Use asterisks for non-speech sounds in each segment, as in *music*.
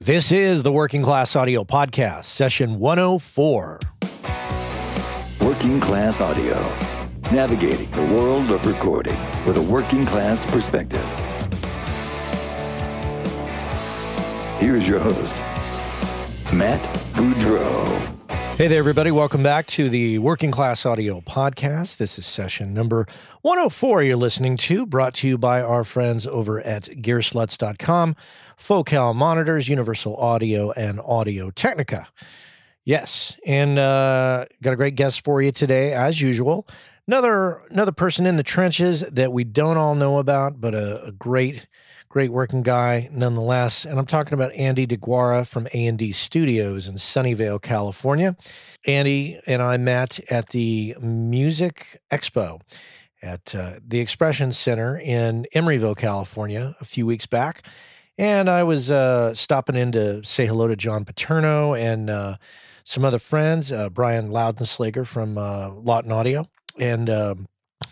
This is the Working Class Audio Podcast, session 104. Working Class Audio, navigating the world of recording with a working class perspective. Here's your host, Matt Boudreau. Hey there, everybody. Welcome back to the Working Class Audio Podcast. This is session number 104 you're listening to, brought to you by our friends over at gearslutz.com. Focal monitors, Universal Audio, and Audio Technica. Yes, and uh, got a great guest for you today, as usual. Another another person in the trenches that we don't all know about, but a, a great great working guy nonetheless. And I'm talking about Andy DeGuara from A&D Studios in Sunnyvale, California. Andy and I met at the Music Expo at uh, the Expression Center in Emeryville, California, a few weeks back. And I was uh, stopping in to say hello to John Paterno and uh, some other friends, uh, Brian Loudenslager from uh, Lauten Audio, and um,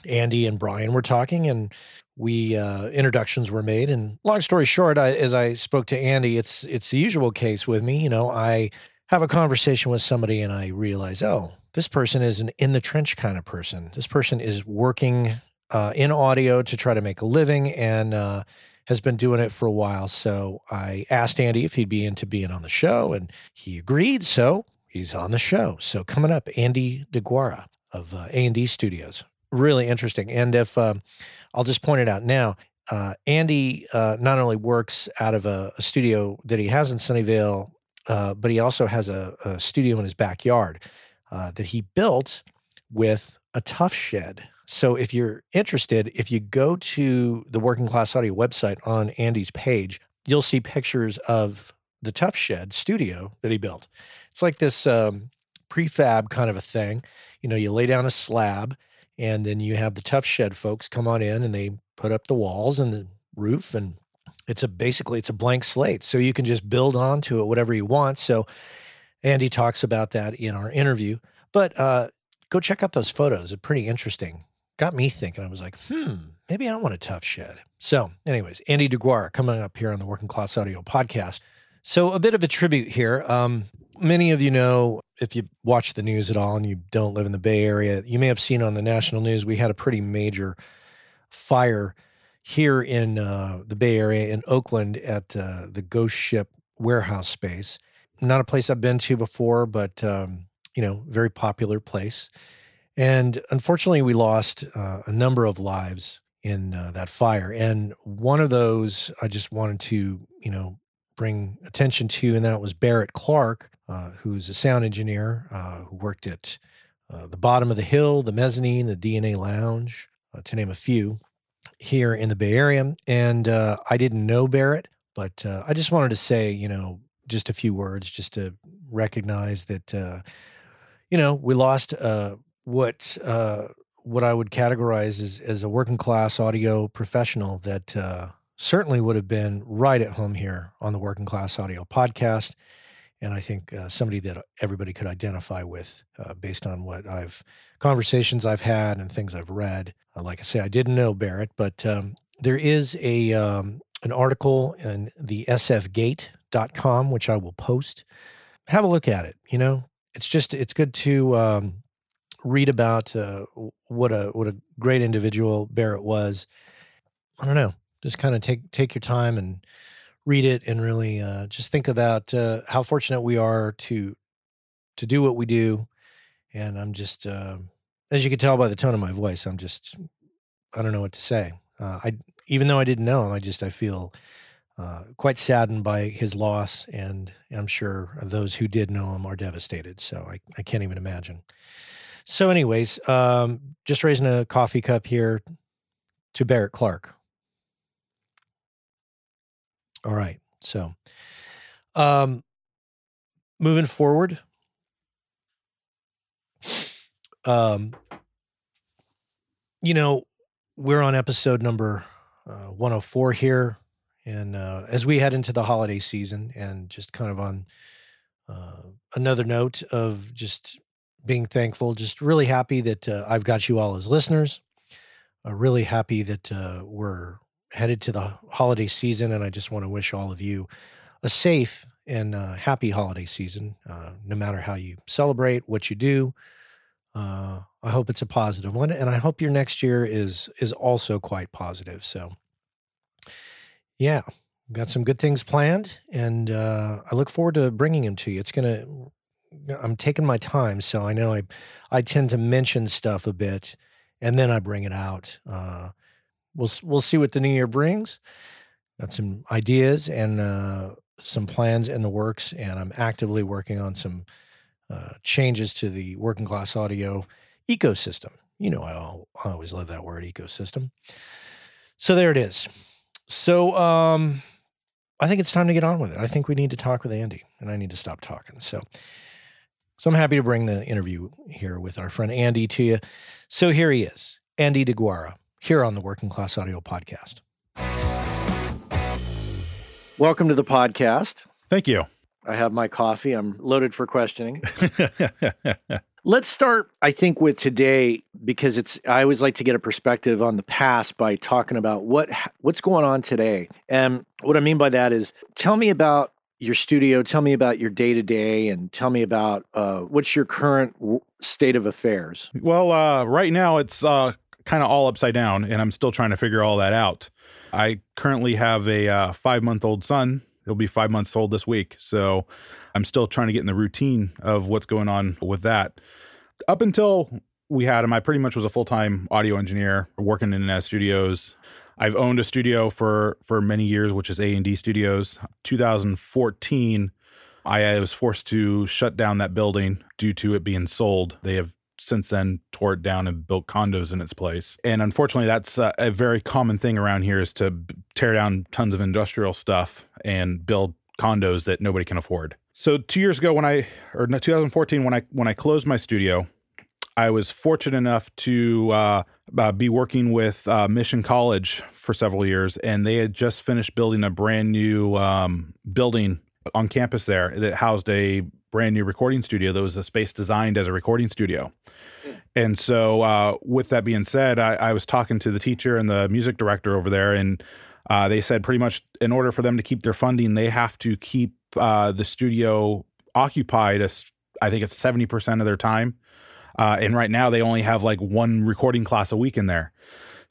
Andy and Brian were talking, and we uh, introductions were made. And long story short, I, as I spoke to Andy, it's it's the usual case with me. You know, I have a conversation with somebody, and I realize, oh, this person is an in the trench kind of person. This person is working uh, in audio to try to make a living, and uh, has been doing it for a while. So I asked Andy if he'd be into being on the show, and he agreed. So he's on the show. So coming up, Andy DeGuara of uh, A&D Studios. Really interesting. And if um, I'll just point it out now, uh, Andy uh, not only works out of a, a, studio that he has in Sunnyvale, uh, but he also has a, a, studio in his backyard uh, that he built with a Tuff Shed so if you're interested, if you go to the Working Class Audio website on Andy's page, you'll see pictures of the Tuff Shed studio that he built. It's like this um, prefab kind of a thing. You know, you lay down a slab, and then you have the Tuff Shed folks come on in and they put up the walls and the roof, and it's a basically it's a blank slate, so you can just build onto it whatever you want. So Andy talks about that in our interview, but uh, go check out those photos. They're pretty interesting got me thinking. I was like, hmm, maybe I want a Tuff Shed. So, anyways, Andy DeGuara coming up here on the Working Class Audio podcast. So, a bit of a tribute here. Um, many of you know, if you watch the news at all and you don't live in the Bay Area, you may have seen on the national news we had a pretty major fire here in uh, the Bay Area in Oakland at uh, the Ghost Ship warehouse space. Not a place I've been to before, but um, you know, very popular place. And unfortunately, we lost uh, a number of lives in uh, that fire. And one of those I just wanted to, you know, bring attention to, and that was Barrett Clark, uh, who's a sound engineer uh, who worked at uh, the bottom of the hill, the mezzanine, the DNA lounge, uh, to name a few, here in the Bay Area. And I didn't know Barrett, but I just wanted to say, you know, just a few words just to recognize that, you know, we lost what what I would categorize as as a working class audio professional that uh, certainly would have been right at home here on the Working Class Audio podcast, and I think uh, somebody that everybody could identify with uh, based on what I've conversations I've had and things I've read. Uh, like I say, I didn't know Barrett, but um, there is a um, an article in the sfgate.com which I will post. Have a look at it. You know, it's just it's good to um, read about uh, what a what a great individual Barrett was. I don't know. Just kind of take take your time and read it, and really uh, just think about uh, how fortunate we are to to do what we do. And I'm just, uh, as you can tell by the tone of my voice, I'm just I don't know what to say. Uh, I even though I didn't know him, I just I feel uh, quite saddened by his loss, and I'm sure those who did know him are devastated. So I, I can't even imagine. So, anyways, um, just raising a coffee cup here to Barrett Clark. All right. So, um, moving forward, um, you know, we're on episode number uh, 104 here. And uh, as we head into the holiday season, and just kind of on uh, another note of just being thankful. Just really happy that uh, I've got you all as listeners. Uh, really happy that uh, we're headed to the holiday season, and I just want to wish all of you a safe and uh, happy holiday season. Uh, no matter how you celebrate, what you do, uh, I hope it's a positive one, and I hope your next year is is also quite positive. So, yeah, got some good things planned, and uh, I look forward to bringing them to you. It's gonna. I'm taking my time, so I know I I tend to mention stuff a bit, and then I bring it out. We'll we'll see what the new year brings. Got some ideas and uh, some plans in the works, and I'm actively working on some uh, changes to the working class audio ecosystem. You know, I, al- I always love that word ecosystem. So there it is. So um, I think it's time to get on with it. I think we need to talk with Andy, and I need to stop talking. So, so I'm happy to bring the interview here with our friend Andy to you. So here he is, Andy DeGuara, here on the Working Class Audio Podcast. Welcome to the podcast. Thank you. I have my coffee. I'm loaded for questioning. *laughs* Let's start, I think, with today because it's. I always like to get a perspective on the past by talking about what what's going on today. And what I mean by that is, tell me about your studio. Tell me about your day to day, and tell me about uh, what's your current w- state of affairs. well, uh, right now it's uh, kind of all upside down, and I'm still trying to figure all that out. I currently have a uh, five month old son. He'll be five months old this week. So I'm still trying to get in the routine of what's going on with that. Up until we had him, I pretty much was a full time audio engineer working in uh, studios. I've owned a studio for for many years, which is A and D Studios. 2014, I was forced to shut down that building due to it being sold. They have since then tore it down and built condos in its place. And unfortunately, that's uh, a very common thing around here is to tear down tons of industrial stuff and build condos that nobody can afford. So two years ago, when I or no, 2014, when I when I closed my studio, I was fortunate enough to uh, uh, be working with uh, Mission College for several years, and they had just finished building a brand new um, building on campus there that housed a brand new recording studio that was a space designed as a recording studio. And so, uh, with that being said, I, I was talking to the teacher and the music director over there, and uh, they said pretty much in order for them to keep their funding, they have to keep uh, the studio occupied. As, I think it's seventy percent of their time, uh, and right now they only have like one recording class a week in there.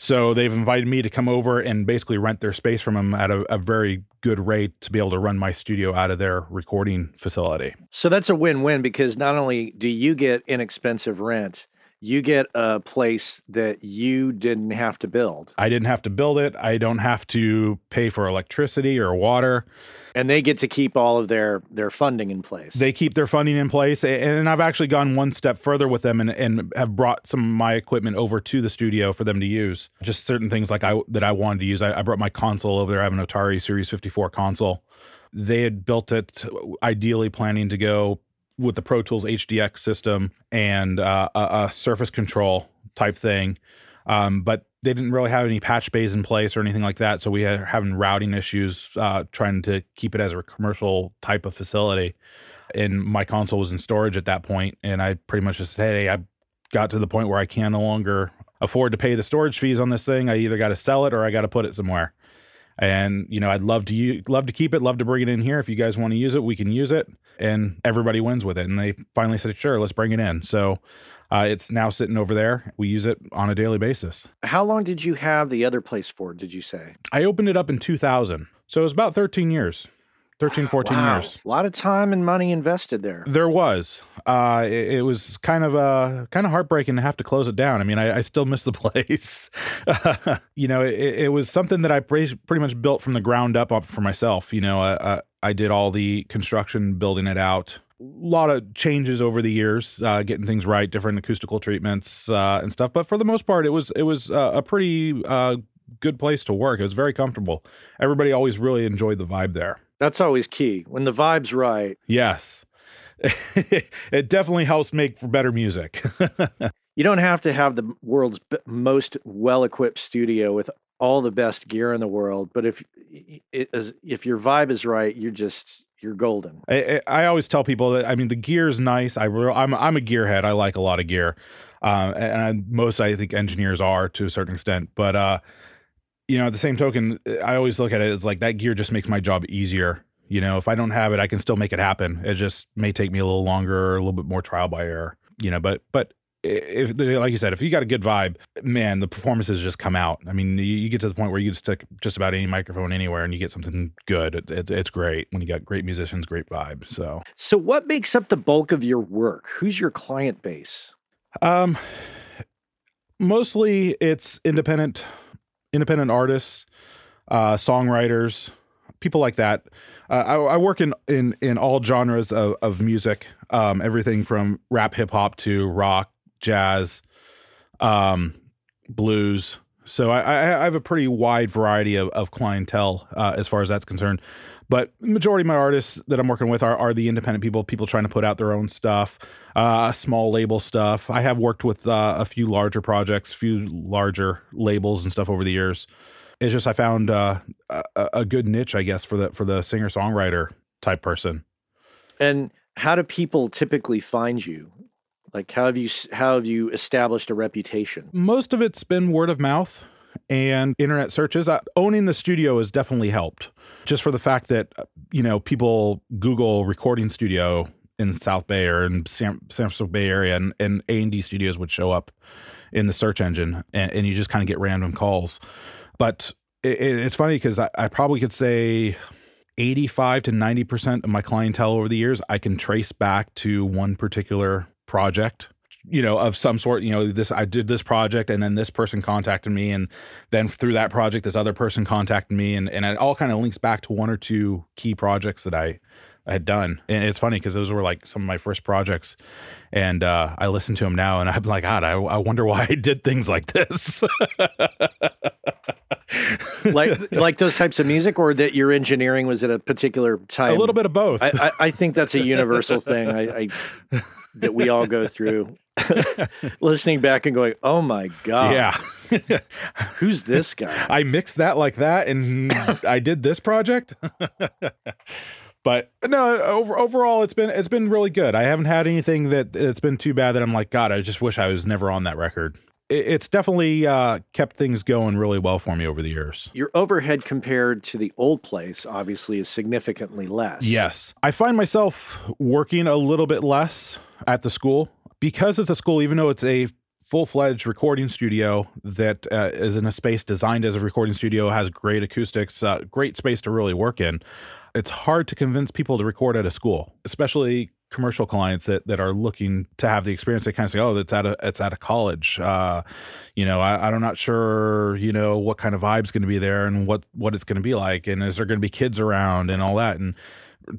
So they've invited me to come over and basically rent their space from them at a, a very good rate to be able to run my studio out of their recording facility. So that's a win win because not only do you get inexpensive rent, you get a place that you didn't have to build. I didn't have to build it. I don't have to pay for electricity or water. And they get to keep all of their their funding in place. They keep their funding in place. And I've actually gone one step further with them and, and have brought some of my equipment over to the studio for them to use. Just certain things like I that I wanted to use. I, I brought my console over there. I have an Otari Series 54 console. They had built it ideally planning to go with the Pro Tools HDX system and uh, a, a surface control type thing. Um, but they didn't really have any patch bays in place or anything like that. So we are having routing issues uh, trying to keep it as a commercial type of facility. And my console was in storage at that point, and I pretty much just said, "Hey, I got to the point where I can no longer afford to pay the storage fees on this thing. I either got to sell it or I got to put it somewhere." And you know, I'd love to u- love to keep it, love to bring it in here. If you guys want to use it, we can use it, and everybody wins with it. And they finally said, "Sure, let's bring it in." So uh, it's now sitting over there. We use it on a daily basis. How long did you have the other place for, did you say? I opened it up in 2000. So it was about 13 years, 13, 14 Wow. years. A lot of time and money invested there. There was. Uh, it, it was kind of uh, kind of heartbreaking to have to close it down. I mean, I, I still miss the *laughs* place. *laughs* you know, it, it was something that I pretty much built from the ground up, up for myself. You know, I, I, I did all the construction, building it out. A lot of changes over the years, uh, getting things right, different acoustical treatments uh, and stuff. But for the most part, it was it was uh, a pretty uh, good place to work. It was very comfortable. Everybody always really enjoyed the vibe there. That's always key. When the vibe's right, Yes. *laughs* it definitely helps make for better music. *laughs* you don't have to have the world's b- most well-equipped studio with all the best gear in the world, but if it is, if your vibe is right, you're just you're golden. I, I always tell people that I mean the gear is nice. I I'm I'm a gearhead. I like a lot of gear, um, and I, most I think engineers are to a certain extent. But uh, you know, at the same token, I always look at it as like that gear just makes my job easier You know, if I don't have it, I can still make it happen. It just may take me a little longer a little bit more trial by error. You know, but but if like you said, if you got a good vibe, man, the performances just come out. I mean, you, you get to the point where you can stick just about any microphone anywhere and you get something good. It, it, it's great when you got great musicians, great vibe. So, so what makes up the bulk of your work? Who's your client base? Um, mostly it's independent, independent artists, uh, songwriters, people like that. Uh, I, I, work in, in in all genres of, of music, um, everything from rap, hip hop to rock, jazz, um, blues. So I, I, have a pretty wide variety of, of clientele uh, as far as that's concerned. But majority of my artists that I'm working with are, are the independent people, people trying to put out their own stuff, uh, small label stuff. I have worked with uh, a few larger projects, a few larger labels and stuff over the years. It's just I found uh, a, a good niche, I guess, for the for the singer songwriter type person. And how do people typically find you? Like how have you how have you established a reputation? Most of it's been word of mouth and internet searches. Uh, owning the studio has definitely helped, just for the fact that uh, you know people Google recording studio in South Bay or in San, San Francisco Bay Area, and, A and D studios would show up in the search engine, and, and you just kind of get random calls. But it, it's funny because I, I probably could say 85 to 90% of my clientele over the years, I can trace back to one particular project you know of some sort you know this i did this project and then this person contacted me and then through that project this other person contacted me. And, and it all kind of links back to one or two key projects that i, I had done. And it's funny because those were like some of my first projects. And uh, i listen to them now and i'm like god I, I wonder why i did things like this. *laughs* Like like those types of music or that your engineering? Was at a particular time? a little bit of both. I, I, I think that's a universal thing I, I that we all go through. *laughs* Listening back and going, "Oh my god, yeah, *laughs* who's this guy?" I mixed that like that, and I did this project. But no, over, overall, it's been it's been really good. I haven't had anything that it's been too bad that I'm like, God, I just wish I was never on that record. It, it's definitely uh, kept things going really well for me over the years. Your overhead compared to the old place obviously is significantly less. Yes, I find myself working a little bit less at the school because it's a school, even though it's a full fledged recording studio that uh, is in a space designed as a recording studio, has great acoustics, uh, great space to really work in. It's hard to convince people to record at a school, especially commercial clients that, that are looking to have the experience. They kind of say, "Oh, it's at a it's at a college." Uh, you know, I, I'm not sure. You know what kind of vibe's going to be there and what what it's going to be like, and is there going to be kids around and all that. And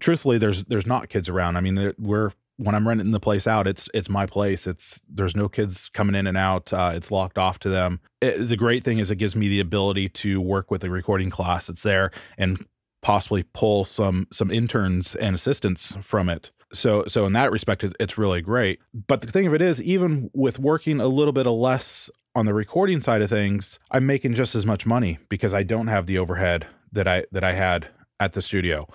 truthfully, there's there's not kids around. I mean, we're when I'm renting the place out, it's it's my place. It's there's no kids coming in and out. Uh, it's locked off to them. It, the great thing is it gives me the ability to work with the recording class that's there and possibly pull some some interns and assistants from it. So so in that respect, it's really great. But the thing of it is, even with working a little bit of less on the recording side of things, I'm making just as much money because I don't have the overhead that I that I had at the studio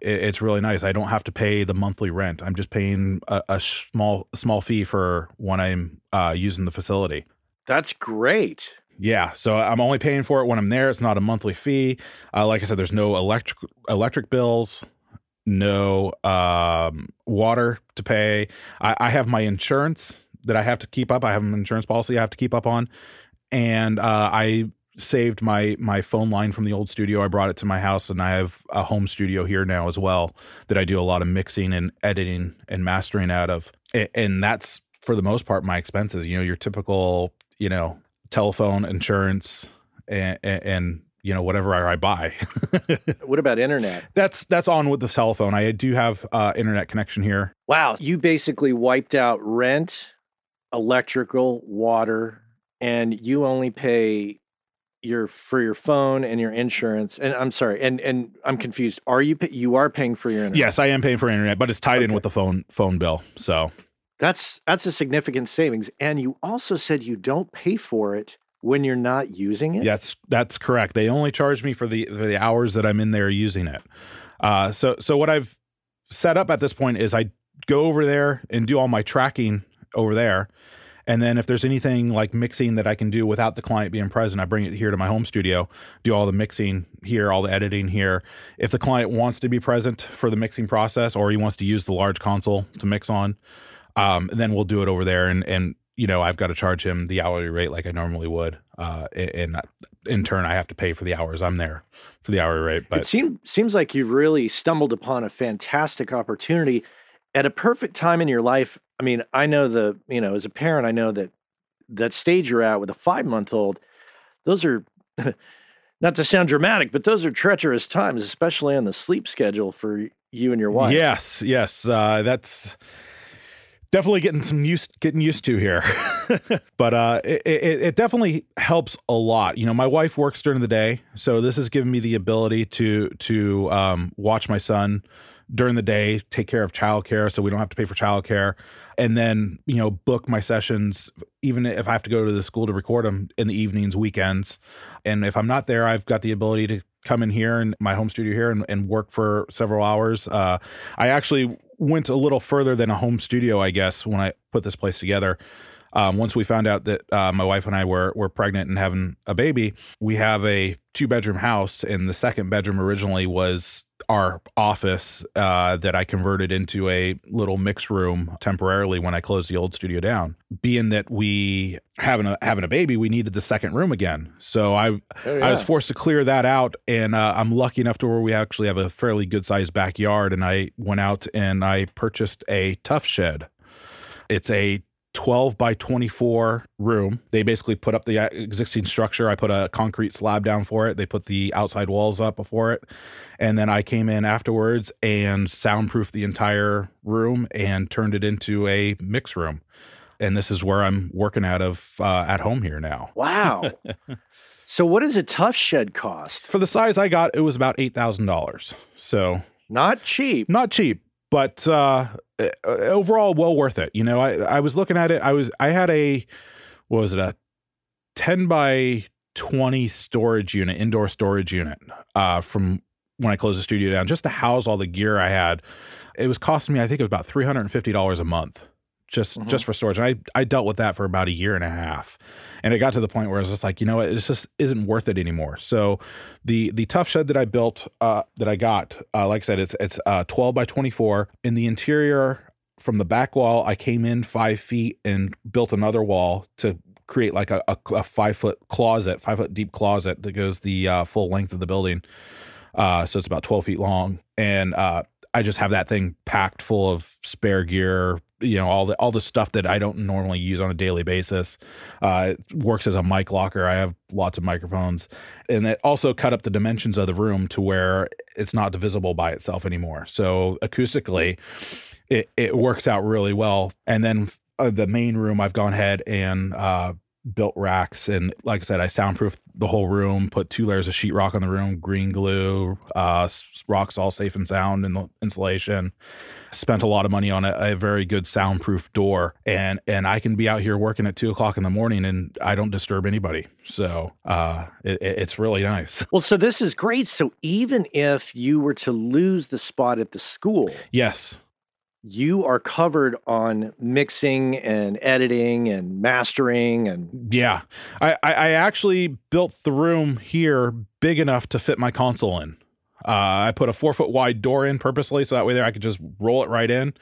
it's really nice. I don't have to pay the monthly rent. I'm just paying a, a small small fee for when I'm uh, using the facility. That's great. Yeah, so I'm only paying for it when I'm there. It's not a monthly fee. Uh, like I said, there's no electric electric bills, no um, water to pay. I, I, have my insurance that I have to keep up. I have an insurance policy I have to keep up on, and uh, I saved my my phone line from the old studio. I brought it to my house, and I have a home studio here now as well that I do a lot of mixing and editing and mastering out of. And that's for the most part my expenses. You know, your typical you know telephone, insurance, and, and you know whatever I buy. *laughs* what about internet? That's that's on with the telephone. I do have uh, internet connection here. Wow, you basically wiped out rent, electrical, water, and you only pay your for your phone and your insurance and i'm sorry and and i'm confused are you you are paying for your internet yes i am paying for internet but it's tied okay. in with the phone phone bill so that's that's a significant savings and you also said you don't pay for it when you're not using it? Yes that's correct. They only charge me for the for the hours that i'm in there using it. Uh so so what i've set up at this point is i go over there and do all my tracking over there And then if there's anything like mixing that I can do without the client being present, I bring it here to my home studio, do all the mixing here, all the editing here. If the client wants to be present for the mixing process or he wants to use the large console to mix on, um, then we'll do it over there. And, and, you know, I've got to charge him the hourly rate like I normally would. Uh, and in turn, I have to pay for the hours I'm there for the hourly rate. But it seems, seems like you've really stumbled upon a fantastic opportunity at a perfect time in your life. I mean, I know the, you know, as a parent, I know that that stage you're at with a five month old, those are *laughs* not to sound dramatic, but those are treacherous times, especially on the sleep schedule for you and your wife. Yes, yes. Uh, that's definitely getting some used getting used to here. *laughs* But uh it, it, it, definitely helps a lot. You know my wife works during the day so this has given me the ability to to um, watch my son during the day take care of childcare so we don't have to pay for childcare and then you know book my sessions even if i have to go to the school to record them in the evenings weekends. And if i'm not there i've got the ability to come in here and my home studio here and, and work for several hours. Uh, i actually went a little further than a home studio, I guess, when I put this place together. Um, once we found out that uh, my wife and I were were pregnant and having a baby, we have a two bedroom house, and the second bedroom originally was our office uh, that I converted into a little mix room temporarily when I closed the old studio down. Being that we having a having a baby, we needed the second room again. So I oh, yeah. I was forced to clear that out, and uh, I'm lucky enough to where we actually have a fairly good sized backyard. And I went out and I purchased a Tuff Shed. It's a 12 by 24 room. They basically put up the existing structure. I put a concrete slab down for it. They put the outside walls up before it. And then I came in afterwards and soundproofed the entire room and turned it into a mix room. And this is where I'm working out of uh, at home here now. Wow. *laughs* so, what does a Tuff Shed cost? For the size I got, it was about $8,000. So, not cheap. Not cheap but uh, uh, overall, well worth it. You know, I I was looking at it. I was I had a what was it a ten by twenty storage unit, indoor storage unit, uh, from when I closed the studio down, just to house all the gear I had. It was costing me, I think it was about three hundred and fifty dollars a month just mm-hmm. just for storage. And I I dealt with that for about a year and a half, and it got to the point where I was just like, you know what, it just isn't worth it anymore. So the the Tuff Shed that I built, uh, that I got, uh, like I said, it's it's uh, twelve by twenty four. In the interior, from the back wall, I came in five feet and built another wall to create like a, a, a five foot closet, five foot deep closet that goes the uh, full length of the building. Uh, so it's about twelve feet long, and uh, I just have that thing packed full of spare gear, you know all the all the stuff that I don't normally use on a daily basis. Uh, it works as a mic locker. I have lots of microphones, and it also cut up the dimensions of the room to where it's not divisible by itself anymore. So acoustically, it it works out really well. And then uh, the main room, I've gone ahead and uh, built racks and like i said i soundproofed the whole room put two layers of sheetrock on the room green glue uh, Roxul safe and sound in the insulation. Spent a lot of money on a, a, very good soundproof door and and i can be out here working at two o'clock in the morning and i don't disturb anybody. So uh, it, it's really nice. *laughs* Well so this is great. So even if you were to lose the spot at the school yes you are covered on mixing and editing and mastering and yeah. I i actually built the room here big enough to fit my console in. Uh, i put a four foot wide door in purposely so that way there i could just roll it right in.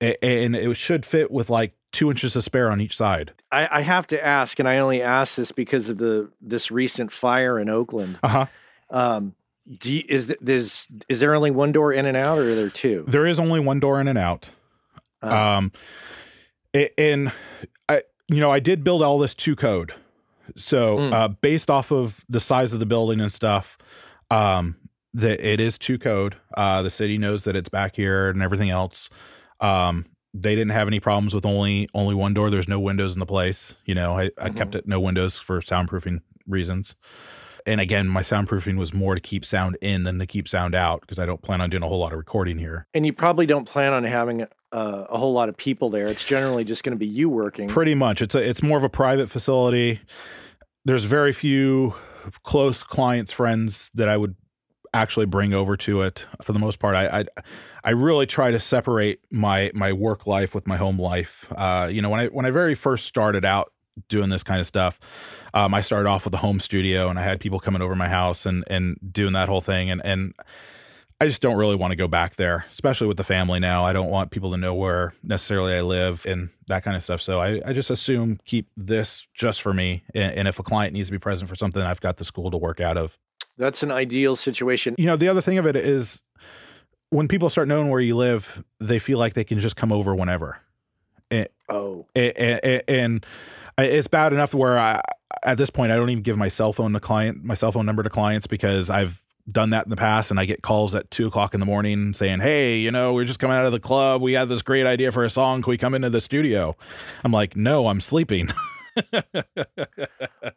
And it should fit with like two inches to spare on each side. I, I have to ask and i only ask this because of the this recent fire in oakland. Uh-huh. Um do you, is there's is there only one door in and out, or are there two? There is only one door in and out. Uh, um, and I, you know, I did build all this to code, so mm. uh, based off of the size of the building and stuff, um, that it is to code. Uh, the city knows that it's back here and everything else. Um, they didn't have any problems with only only one door. There's no windows in the place. You know, I, I mm-hmm. kept it no windows for soundproofing reasons. And again, my soundproofing was more to keep sound in than to keep sound out because I don't plan on doing a whole lot of recording here. And you probably don't plan on having uh, a whole lot of people there. It's generally just going to be you working. Pretty much. It's a, it's more of a private facility. There's very few close clients, friends that I would actually bring over to it for the most part. I, I, I really try to separate my my work life with my home life. Uh, you know, when I when I very first started out doing this kind of stuff, um, I started off with a home studio and I had people coming over my house and and doing that whole thing and and I just don't really want to go back there, especially with the family now. I don't want people to know where necessarily I live and that kind of stuff. So I, I just assume keep this just for me. And, and if a client needs to be present for something, I've got the school to work out of. That's an ideal situation. You know, the other thing of it is when people start knowing where you live, they feel like they can just come over whenever. Eh, oh. Eh, eh, and, oh, and, and, and it's bad enough where I, at this point, I don't even give my cell phone to client, my cell phone number to clients because I've done that in the past and I get calls at two o'clock in the morning saying, Hey, you know, we're just coming out of the club. We had this great idea for a song. Can we come into the studio? I'm like, No, I'm sleeping. *laughs*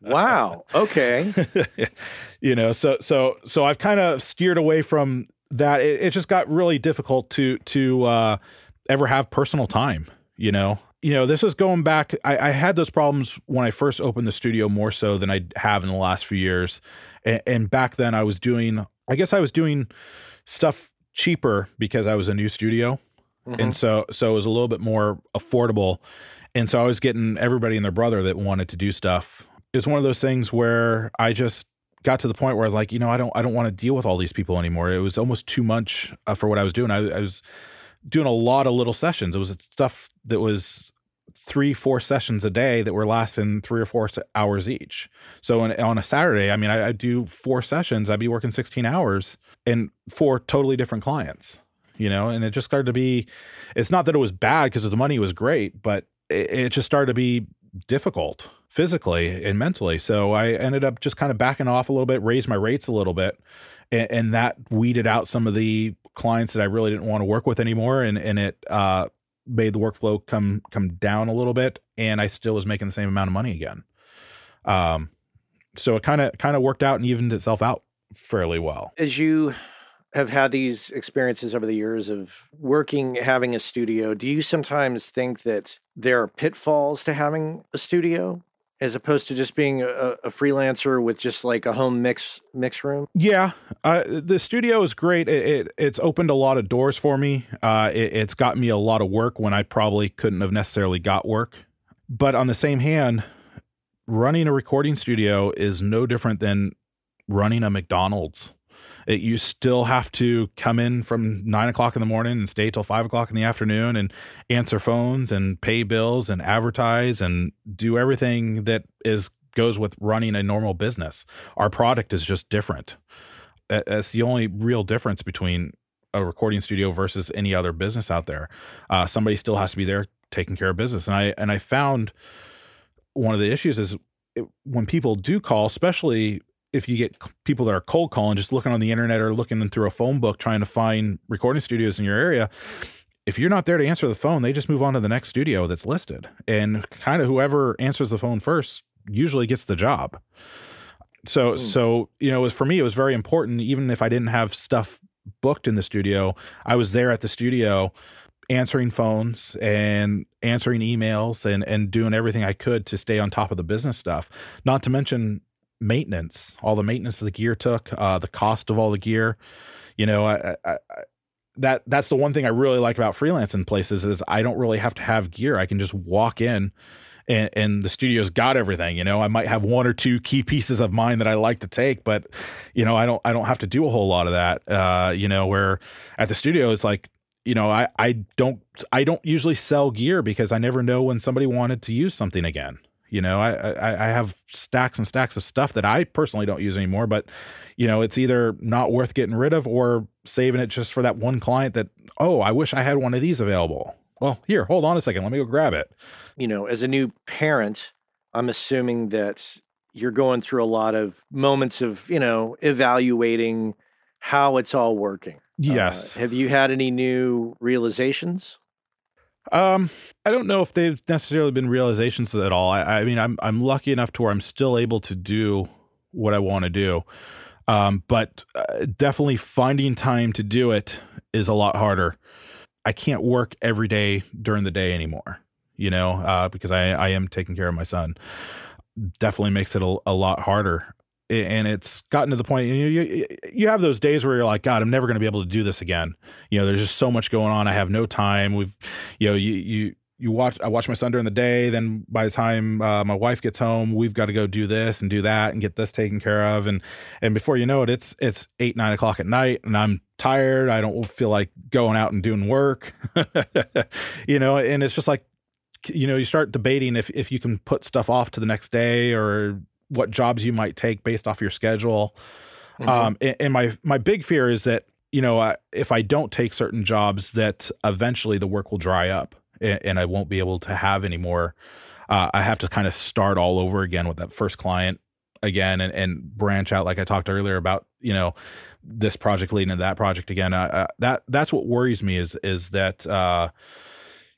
wow. Okay. *laughs* you know, so so so I've kind of steered away from that. It, it, just got really difficult to to uh ever have personal time, you know. You know, this is going back. I, I had those problems when I first opened the studio more so than I have in the last few years and, and back then I was doing, I guess I was doing stuff cheaper because I was a new studio. Mm-hmm. And so, so it was a little bit more affordable. And so I was getting everybody and their brother that wanted to do stuff. It's one of those things where I just got to the point where I was like, you know, I don't, I don't want to deal with all these people anymore. It was almost too much uh, for what I was doing. I, I was doing a lot of little sessions. It was stuff that was three, four sessions a day that were lasting three or four hours each. So on, on a Saturday, I mean, I, I do four sessions. I'd be working 16 hours and four totally different clients, you know, and it just started to be, it's not that it was bad because the money was great, but it, it just started to be difficult physically and mentally. So I ended up just kind of backing off a little bit, raised my rates a little bit, and, and, that weeded out some of the clients that I really didn't want to work with anymore. And and it uh, made the workflow come come down a little bit and I still was making the same amount of money again. Um so it kind of kind of worked out and evened itself out fairly well. As you have had these experiences over the years of working having a studio, do you sometimes think that there are pitfalls to having a studio? As opposed to just being a, a, freelancer with just like a home mix mix room? Yeah uh, the studio is great. It, it, it's opened a lot of doors for me. Uh, it, it's got me a lot of work when i probably couldn't have necessarily got work. But on the same hand running a recording studio is no different than running a mcdonald's it, you still have to come in from nine o'clock in the morning and stay till five o'clock in the afternoon and answer phones and pay bills and advertise and do everything that is goes with running a normal business. Our product is just different. That's the only real difference between a recording studio versus any other business out there. Uh, somebody still has to be there taking care of business, and I and I found one of the issues is when people do call, especially if you get people that are cold calling, just looking on the internet or looking through a phone book trying to find recording studios in your area, if you're not there to answer the phone, they just move on to the next studio that's listed. And kind of whoever answers the phone first usually gets the job. So, mm. so, you know, it was for me, it was very important. Even if I didn't have stuff booked in the studio, I was there at the studio answering phones and answering emails and, and doing everything I could to stay on top of the business stuff. Not to mention maintenance, all the maintenance the gear took, uh, the cost of all the gear. You know, I, I, I, that that's the one thing I really like about freelancing places is I don't really have to have gear. I can just walk in and, and, the studio's got everything. You know, I might have one or two key pieces of mine that I like to take, but you know, I don't I don't have to do a whole lot of that. Uh, you know, where at the studio it's like you know I I don't I don't usually sell gear because I never know when somebody wanted to use something again. You know, I, I, I have stacks and stacks of stuff that I personally don't use anymore, but you know, it's either not worth getting rid of or saving it just for that one client that, oh, I wish I had one of these available. Well, here, hold on a second. Let me go grab it. You know, as a new parent, I'm assuming that you're going through a lot of moments of, you know, evaluating how it's all working. Yes. Uh, have you had any new realizations? Um, I don't know if they've necessarily been realizations at all. I, I mean, I'm I'm lucky enough to where I'm still able to do what I want to do. Um, but uh, definitely finding time to do it is a lot harder. I can't work every day during the day anymore, you know, uh, because I, I am taking care of my son. Definitely makes it a, a lot harder. And it's gotten to the point you, you you have those days where you're like god i'm never going to be able to do this again. You know there's just so much going on. I have no time. We've you know you you you watch i watch my son during the day. Then by the time uh, my wife gets home we've got to go do this and do that and get this taken care of. And and before you know it it's it's eight nine o'clock at night and i'm tired. I don't feel like going out and doing work. *laughs* You know and it's just like you know you start debating if if you can put stuff off to the next day or what jobs you might take based off your schedule. Mm-hmm. Um, and, and, my my big fear is that you know uh, if I don't take certain jobs, that eventually the work will dry up and, and I won't be able to have any more. Uh, I have to kind of start all over again with that first client again and, and branch out like I talked earlier about you know this project leading to that project again. Uh, uh, that that's what worries me is is that uh,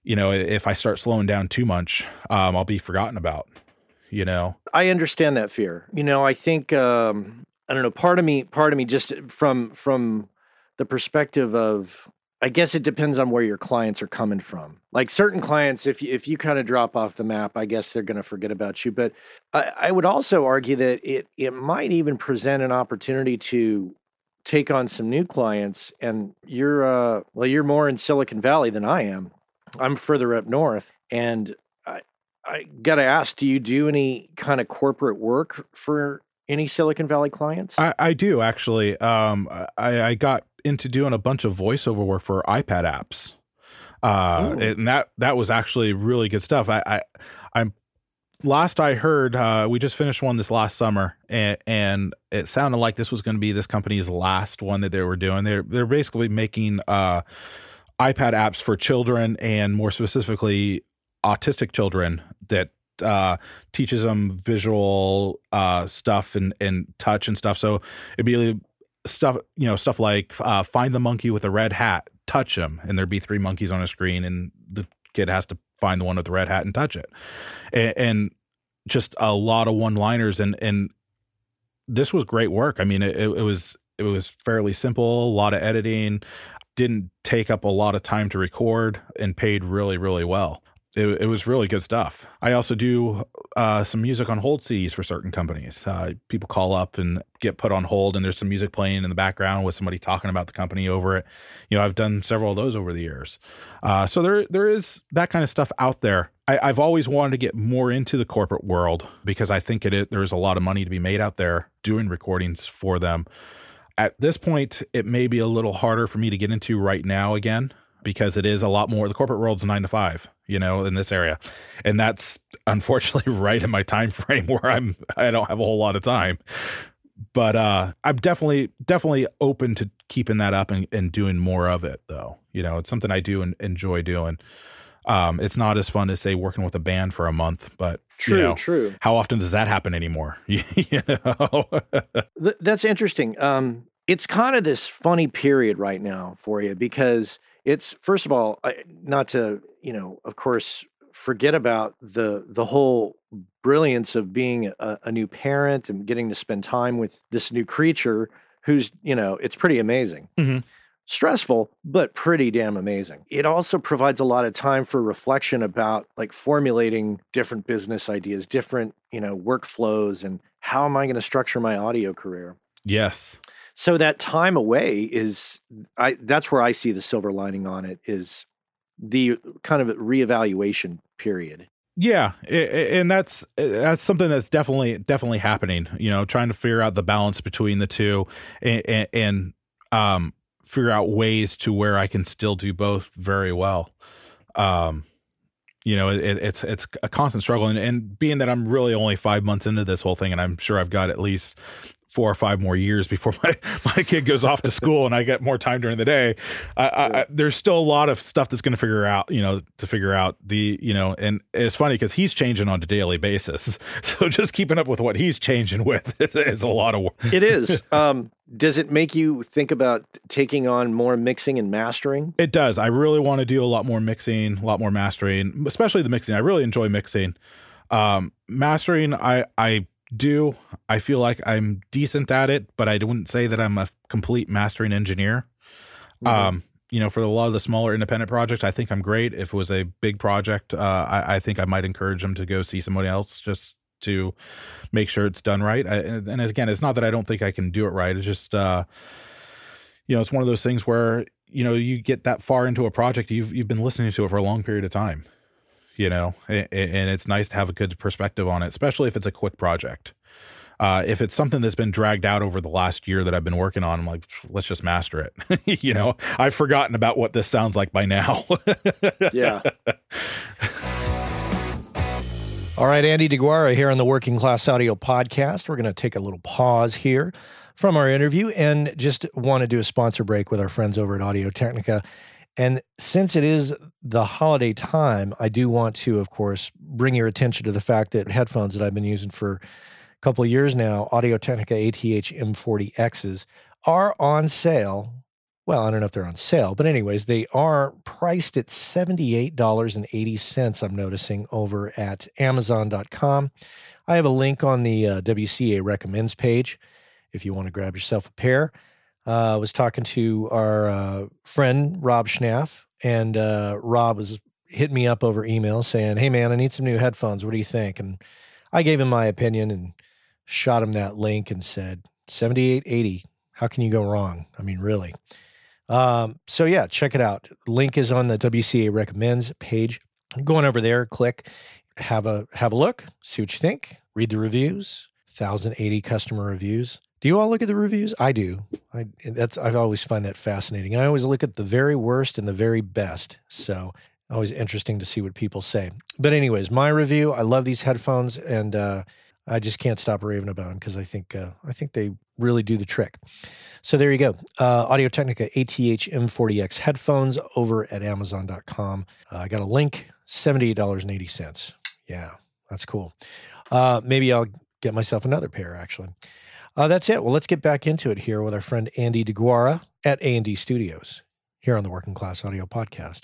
you know if I start slowing down too much, um, I'll be forgotten about you know? I understand that fear. You know i think um i don't know part of me part of me just from from the perspective of i guess it depends on where your clients are coming from. Like certain clients if you, if you kind of drop off the map i guess they're going to forget about you. But I, I would also argue that it it might even present an opportunity to take on some new clients and you're uh well you're more in silicon valley than i am. I'm further up north and I got to ask, do you do any kind of corporate work for any Silicon Valley clients? I, I do actually. Um, I, I, got into doing a bunch of voiceover work for iPad apps, uh, and that that was actually really good stuff. I, I I'm last I heard, uh, we just finished one this last summer, and, and it sounded like this was going to be this company's last one that they were doing. They're they're basically making uh, iPad apps for children, and more specifically, autistic children that uh, teaches them visual uh, stuff and and touch and stuff. So it'd be stuff you know stuff like uh, find the monkey with the red hat, touch him, and there'd be three monkeys on a screen, and the kid has to find the one with the red hat and touch it, and, and just a lot of one liners and and this was great work. I mean, it, it was it was fairly simple, a lot of editing, didn't take up a lot of time to record, and paid really really well it, it was really good stuff. I also do uh, some music on hold CDs for certain companies. Uh, people call up and get put on hold, and there's some music playing in the background with somebody talking about the company over it. You know, I've done several of those over the years. Uh, so there there is that kind of stuff out there. I, have always wanted to get more into the corporate world because I think it is, there's a lot of money to be made out there doing recordings for them. At this point, it may be a little harder for me to get into right now again because it is a lot more. The corporate world's nine to five, you know, in this area, and that's unfortunately *laughs* right in my time frame where I'm. I don't have a whole lot of time, but uh, I'm definitely definitely open to keeping that up and, and doing more of it. Though, you know, it's something I do and enjoy doing. Um, it's not as fun as say working with a band for a month, but true, you know, true. How often does that happen anymore? *laughs* you know, *laughs* that's interesting. Um, it's kind of this funny period right now for you because it's first of all not to you know of course forget about the the whole brilliance of being a, a, new parent and getting to spend time with this new creature who's you know it's pretty amazing. Mm-hmm. stressful but pretty damn amazing. It also provides a lot of time for reflection about like formulating different business ideas different you know workflows and how am i going to structure my audio career? Yes so that time away is I that's where I see the silver lining on it is the kind of reevaluation period. Yeah, and that's that's something that's definitely definitely happening. You know, trying to figure out the balance between the two, and, and um, figure out ways to where I can still do both very well. Um, you know, it, it's it's a constant struggle, and, and being that I'm really only five months into this whole thing, and I'm sure I've got at least four or five more years before *laughs* my, my kid goes off to school and I get more time during the day. I, I, there's still a lot of stuff that's going to figure out, you know, to figure out the, you know, and it's funny because he's changing on a daily basis. *laughs* So just keeping up with what he's changing with *laughs* is, is a lot of work. It is. Um, does it make you think about taking on more mixing and mastering? It does. I really want to do a lot more mixing, a lot more mastering, especially the mixing. I really enjoy mixing. Um, mastering, I, I do. I feel like I'm decent at it, but I wouldn't say that I'm a complete mastering engineer. Mm-hmm. Um, you know, for a lot of the smaller independent projects, I think I'm great. If it was a big project, uh, I, I think I might encourage them to go see somebody else just to make sure it's done right. I, and again, it's not that I don't think I can do it right. It's just, uh, you know, it's one of those things where you know you get that far into a project, you've you've been listening to it for a long period of time, you know, and, and it's nice to have a good perspective on it, especially if it's a quick project. Uh, if it's something that's been dragged out over the last year that I've been working on, I'm like, let's just master it. *laughs* you know, I've forgotten about what this sounds like by now. *laughs* yeah. All right, Andy DeGuara here on the Working Class Audio Podcast. We're going to take a little pause here from our interview and just want to do a sponsor break with our friends over at Audio Technica. And since it is the holiday time, I do want to, of course, bring your attention to the fact that headphones that I've been using for a couple of years now, Audio Technica ATH M40Xs are on sale. Well, I don't know if they're on sale, but anyways, they are priced at $78.80, I'm noticing over at Amazon.com. I have a link on the uh, WCA recommends page if you want to grab yourself a pair. Uh, was talking to our uh, friend Rob Schnapf, and uh, Rob was hitting me up over email saying, Hey, man, I need some new headphones. What do you think? And I gave him my opinion, and shot him that link and said 7880 how can you go wrong? I mean really. Um, so yeah check it out. Link is on the wca recommends page. Going over there click have a have a look see what you think read the reviews 1080 customer reviews do you all look at the reviews i do i that's i've always find that fascinating i always look at the very worst and the very best so always interesting to see what people say but anyways my review i love these headphones and uh I just can't stop raving about them because I think uh, I think they really do the trick. So there you go. Uh, Audio Technica ATH M40X headphones over at Amazon.com. Uh, I got a link, $78.80. Yeah, that's cool. Uh, maybe I'll get myself another pair actually. Uh, that's it. Well, let's get back into it here with our friend Andy DeGuara at A&D Studios here on the Working Class Audio Podcast.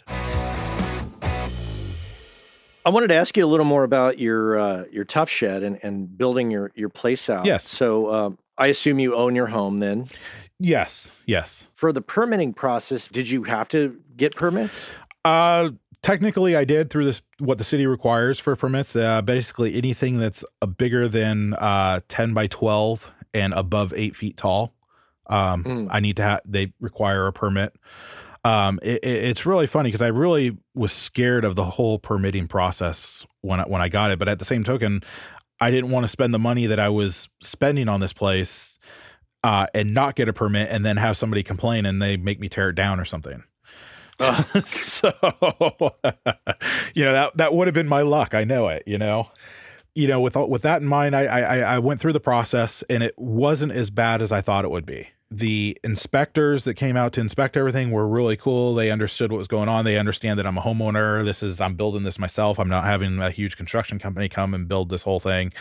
I wanted to ask you a little more about your uh, your Tuff Shed and, and building your your place out. Yes. So um, I assume you own your home then. Yes. Yes. For the permitting process, did you have to get permits? Uh, technically, I did through this what the city requires for permits. Uh, basically, anything that's bigger than uh, ten by twelve and above eight feet tall, um, mm. I need to have. They require a permit um, it, it's really funny because I really was scared of the whole permitting process when I, when I got it, but at the same token, I didn't want to spend the money that I was spending on this place uh, and not get a permit, and then have somebody complain and they make me tear it down or something. *laughs* So, *laughs* you know that that would have been my luck. I know it. You know, you know with with that in mind, I I, I went through the process and it wasn't as bad as I thought it would be the inspectors that came out to inspect everything were really cool. They understood what was going on. They understand that I'm a homeowner. This is I'm building this myself. I'm not having a huge construction company come and build this whole thing.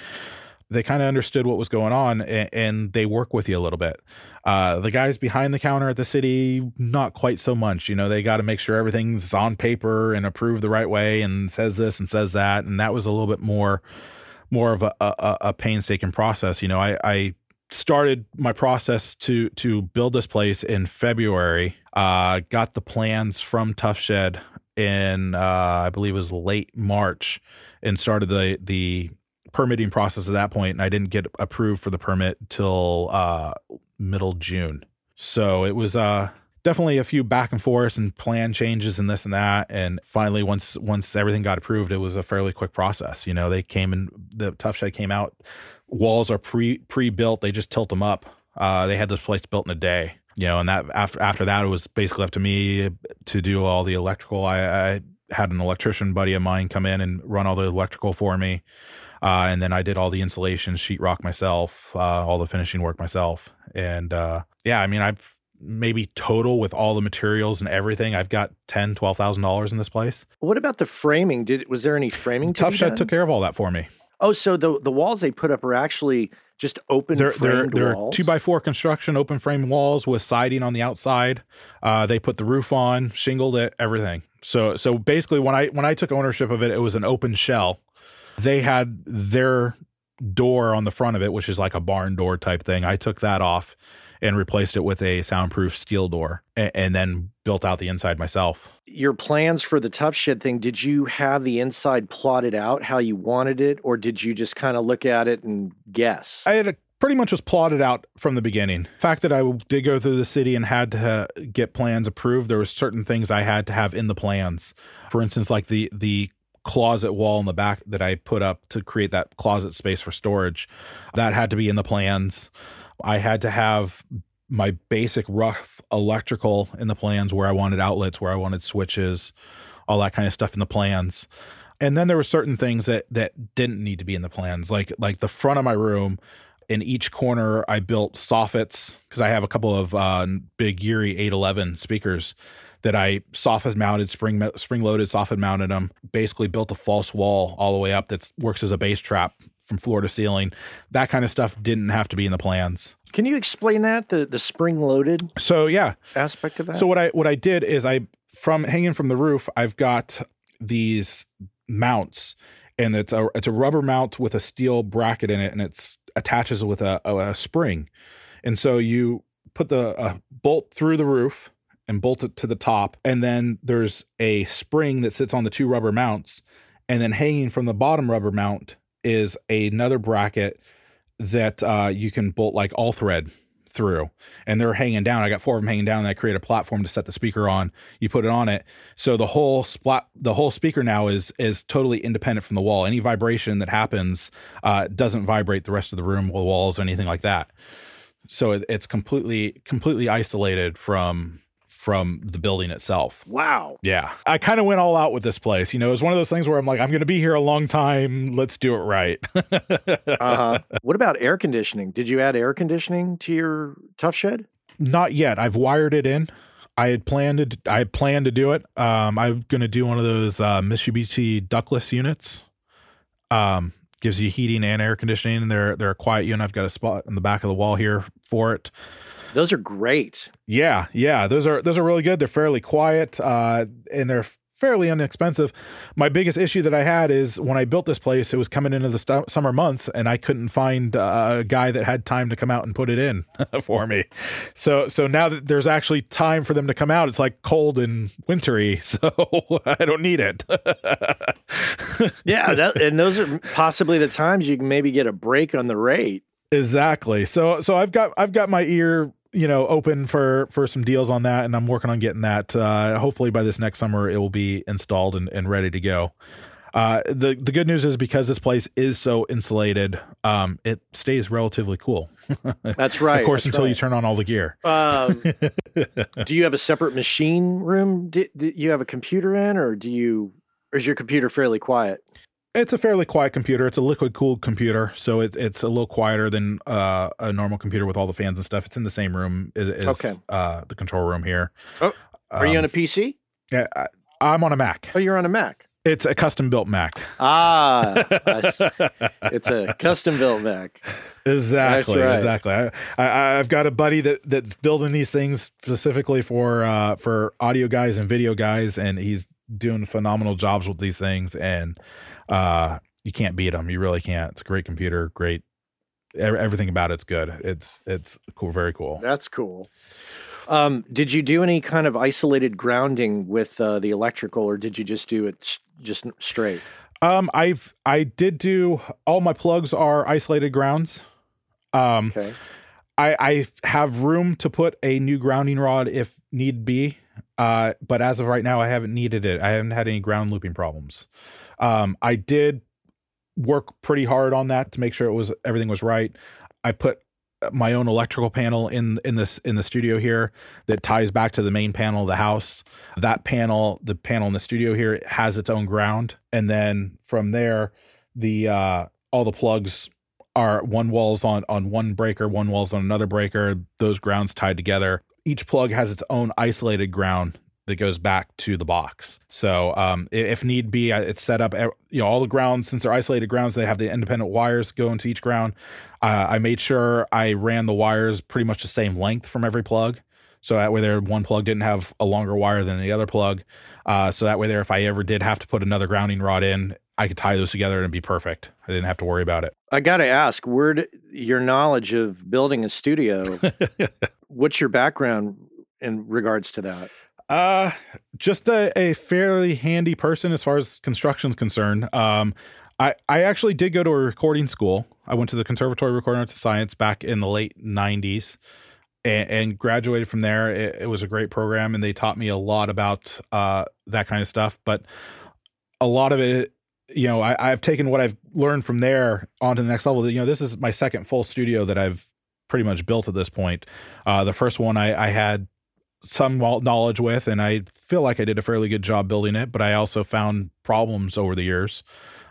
They kind of understood what was going on and, and, they work with you a little bit. Uh, the guys behind the counter at the city, not quite so much. You know, they got to make sure everything's on paper and approved the right way and says this and says that. And that was a little bit more more of a, a, a painstaking process. You know, I, I started my process to to build this place in February. Uh, got the plans from Tuff Shed in uh, I believe it was late March, and started the the permitting process at that. And I didn't get approved for the permit till uh, middle June. So it was uh, definitely a few back and forths and plan changes and this and that. And finally, once once everything got approved, it was a fairly quick process. You know, they came and the Tuff Shed came out walls are pre pre built. They just tilt them up. Uh, they had this place built in a day, you know, and that after after that, it was basically up to me to do all the electrical. I, I had an electrician buddy of mine come in and run all the electrical for me. Uh, and then I did all the insulation, sheetrock myself, uh, all the finishing work myself. And uh, yeah, I mean, I've maybe total with all the materials and everything, I've got ten, twelve thousand dollars in this place. What about the framing? Did was there any framing? Tuff Shed took care of all that for me. Oh, so the the walls they put up are actually just open they're, they're, they're walls. Two by four construction, open frame walls with siding on the outside. Uh, they put the roof on, shingled it, everything. So so basically, when I when I took ownership of it, it was an open shell. They had their door on the front of it, which is like a barn door type thing. I took that off and replaced it with a soundproof steel door and, and then built out the inside myself. Your plans for the Tuff Shed thing, did you have the inside plotted out how you wanted it, or did you just kind of look at it and guess? I had a pretty much was plotted out from the beginning. The fact that I did go through the city and had to uh, get plans approved, there were certain things I had to have in the plans. For instance, like the the closet wall in the back that I put up to create that closet space for storage, that had to be in the plans. I had to have my basic rough electrical in the plans where I wanted outlets, where I wanted switches, all that kind of stuff in the plans. And then there were certain things that that didn't need to be in the plans, like like the front of my room. In each corner, I built soffits because I have a couple of uh, big UREI 811 speakers that I soffit mounted, spring spring loaded, soffit mounted them. Basically, built a false wall all the way up that works as a bass trap from floor to ceiling. That kind of stuff didn't have to be in the plans. Can you explain that the the spring loaded? So yeah, aspect of that. So what I what I did is I from hanging from the roof, I've got these mounts, and it's a it's a rubber mount with a steel bracket in it, and it's attaches with a, a, a spring, and so you put the bolt through the roof and bolt it to the top, and then there's a spring that sits on the two rubber mounts, and then hanging from the bottom rubber mount is another bracket that uh, you can bolt like all thread through and they're hanging down. I got four of them hanging down and I create a platform to set the speaker on. You put it on it. So the whole splat, the whole speaker now is, is totally independent from the wall. Any vibration that happens uh, doesn't vibrate the rest of the room, or walls, or anything like that. So it, it's completely, completely isolated from from the building itself. Wow. Yeah. I kind of went all out with this place. You know, it was one of those things where I'm like, I'm going to be here a long time. Let's do it right. *laughs* uh-huh. What about air conditioning? Did you add air conditioning to your Tuff Shed? Not yet. I've wired it in. I had planned to I had planned to do it. Um, I'm going to do one of those uh, Mitsubishi ductless units. Um, gives you heating and air conditioning. They're they're a quiet unit. I've got a spot in the back of the wall here for it. Those are great. Yeah, yeah, those are those are really good. They're fairly quiet, uh, and they're fairly inexpensive. My biggest issue that I had is when I built this place, it was coming into the st- summer months, and I couldn't find uh, a guy that had time to come out and put it in *laughs* for me. So, so now that there's actually time for them to come out, it's like cold and wintry, *laughs* so I don't need it. *laughs* yeah, that, and those are possibly the times you can maybe get a break on the rate. Exactly. So, so I've got I've got my ear you know open for for some deals on that and i'm working on getting that uh hopefully by this next summer it will be installed and, and ready to go. Uh the the good news is because this place is so insulated um it stays relatively cool. *laughs* That's right of course until right. you turn on all the gear. Um, *laughs* do you have a separate machine room do, do you have a computer in or do you or is your computer fairly quiet it's a fairly quiet computer. It's a liquid cooled computer, so it, it's a little quieter than uh, a normal computer with all the fans and stuff. It's in the same room as, as okay. uh, the control room here. Oh, are um, you on a um, PC? Yeah, I, am on a Mac. Oh, you're on a Mac. It's a custom built Mac. Ah, *laughs* it's a custom built Mac. Exactly, right. exactly. I, I, have got a buddy that that's building these things specifically for uh, for audio guys and video guys, and he's doing phenomenal jobs with these things. And uh, you can't beat them. You really can't. It's a great computer, great. Everything about it's good. It's it's cool, very cool. That's cool. Um, did you do any kind of isolated grounding with uh, the electrical, or did you just do it just straight? Um, I've I did do all my plugs are isolated grounds. Um, okay. I I have room to put a new grounding rod if need be. Uh, but as of right now, I haven't needed it. I haven't had any ground looping problems. Um, I did work pretty hard on that to make sure it was everything was right. I put my own electrical panel in in this in the studio here that ties back to the main panel of the house. That panel, the panel in the studio here, has its own ground, and then from there, the uh, all the plugs are one wall's on on one breaker, one wall's on another breaker. Those grounds tied together. Each plug has its own isolated ground that goes back to the box. So um, if need be, it's set up. You know, all the grounds since they're isolated grounds, they have the independent wires go into each ground. Uh, I made sure I ran the wires pretty much the same length from every plug, So that way, there one plug didn't have a longer wire than the other plug. Uh, so that way, there, if I ever did have to put another grounding rod in, I could tie those together and it'd be perfect. I didn't have to worry about it. I got to ask, where your knowledge of building a studio? *laughs* what's your background in regards to that? Uh, just a, a fairly handy person as far as construction's concerned. Um, I, I actually did go to a recording school. I went to the Conservatory of Recording Arts and Science back in the late 90s and, and graduated from there. It, it, was a great program, and they taught me a lot about uh, that kind of stuff. But a lot of it you know, I, have taken what I've learned from there onto the next level. You know, this is my second full studio that I've pretty much built at this point. Uh, the first one I, I had some knowledge with, and I feel like I did a fairly good job building it. But I also found problems over the years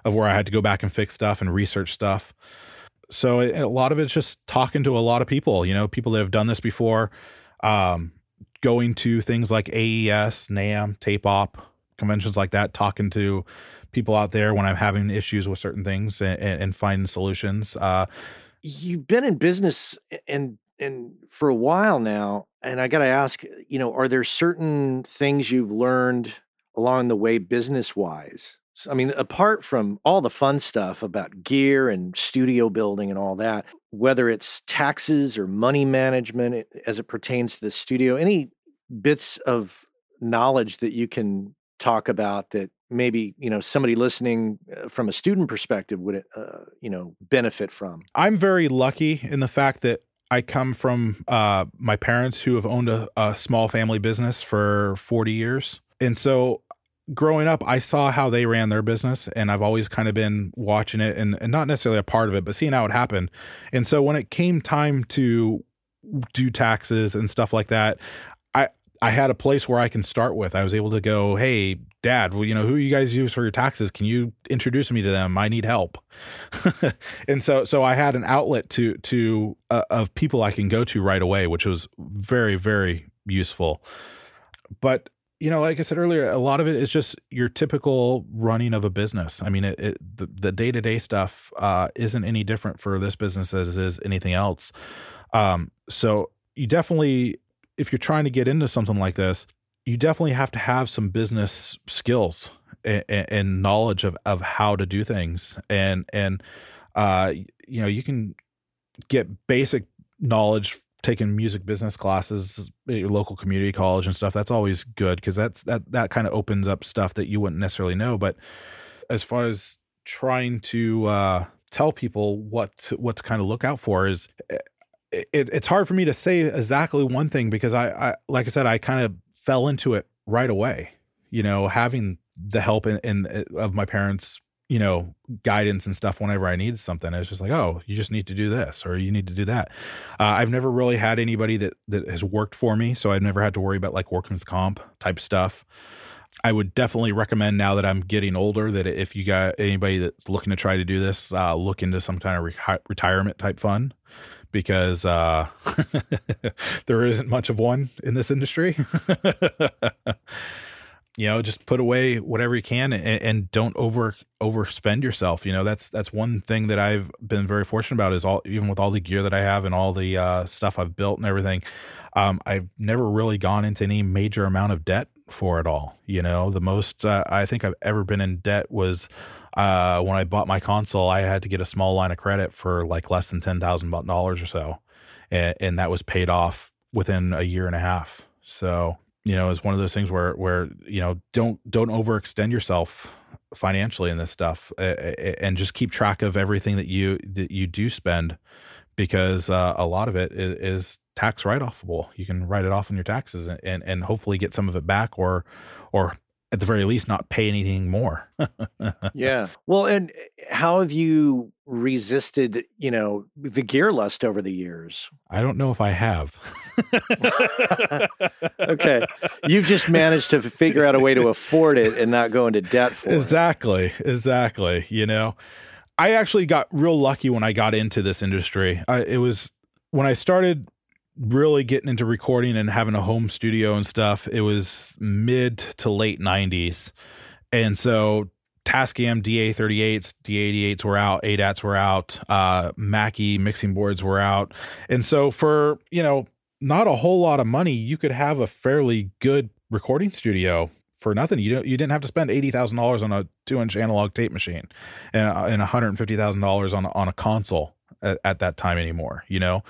of where I had to go back and fix stuff and research stuff. So it, a lot of it's just talking to a lot of people. You know, people that have done this before. Um, going to things like AES, NAMM, Tape Op, conventions like that, talking to people out there when I'm having issues with certain things and, and finding solutions. Uh, You've been in business and and for a while now, and I got to ask, you know, are there certain things you've learned along the way business wise? I mean, apart from all the fun stuff about gear and studio building and all that, whether it's taxes or money management as it pertains to the studio, any bits of knowledge that you can talk about that maybe you know somebody listening uh, from a student perspective would uh, you know benefit from? I'm very lucky in the fact that i come from uh, my parents who have owned a, a, small family business for 40 years. And so growing up i saw how they ran their business and i've always kind of been watching it and, and not necessarily a part of it but seeing how it happened and so when it came time to do taxes and stuff like that I I had a place where I can start with. I was able to go, hey, dad, well, you know, who you guys use for your taxes? Can you introduce me to them? I need help. *laughs* and so, so I had an outlet to, to, uh, of people I can go to right away, which was very, very useful. But, you know, like I said earlier, a lot of it is just your typical running of a business. I mean, it, it the day to day stuff uh, isn't any different for this business as is anything else. Um, so you definitely if you're trying to get into something like this, you definitely have to have some business skills and, and knowledge of, of how to do things. And, and, uh, you know, you can get basic knowledge taking music business classes at your local community college and stuff. That's always good because that's, that, that kind of opens up stuff that you wouldn't necessarily know. But as far as trying to, uh, tell people what to, what to kind of look out for is eh, it, it's hard for me to say exactly one thing because I, I like I said, I kind of fell into it right away. You know, having the help in, in uh, of my parents, you know, guidance and stuff whenever I needed something. It's just like, oh, you just need to do this or you need to do that. Uh, I've never really had anybody that that has worked for me, so I've never had to worry about like workman's comp type stuff. I would definitely recommend now that I'm getting older that if you got anybody that's looking to try to do this, uh, look into some kind of re- retirement type fund because uh, *laughs* there isn't much of one in this industry. *laughs* you know, just put away whatever you can and, and, don't over overspend yourself. You know, that's that's one thing that I've been very fortunate about is all even with all the gear that I have and all the uh, stuff I've built and everything. Um, I've never really gone into any major amount of debt for it all. You know, the most uh, I think I've ever been in debt was uh, when I bought my console, I had to get a small line of credit for like less than ten thousand dollars or so, and, and that was paid off within a year and a half. So you know, it's one of those things where where you know don't don't overextend yourself financially in this stuff, and just keep track of everything that you that you do spend, because uh, a lot of it is, is tax write offable. You can write it off on your taxes and, and and hopefully get some of it back, or or at the very least not pay anything more. *laughs* yeah. Well, and eh, how have you resisted, you know, the gear lust over the years? I don't know if I have. *laughs* okay. You've just managed to figure out a way to afford it and not go into debt for exactly, it. Exactly. Exactly. You know, I actually got real lucky when I got into this industry. I, it was when I started really getting into recording and having a home studio and stuff, it was mid to late 90s. And so Tascam DA38s, D88s were out, ADATs were out, uh, Mackie mixing boards were out. And so for, you know, not a whole lot of money, you could have a fairly good recording studio for nothing. You don't, you didn't have to spend eighty thousand dollars on a two inch analog tape machine, and uh, and one hundred and fifty thousand dollars on on a console at, at, that time anymore. You know,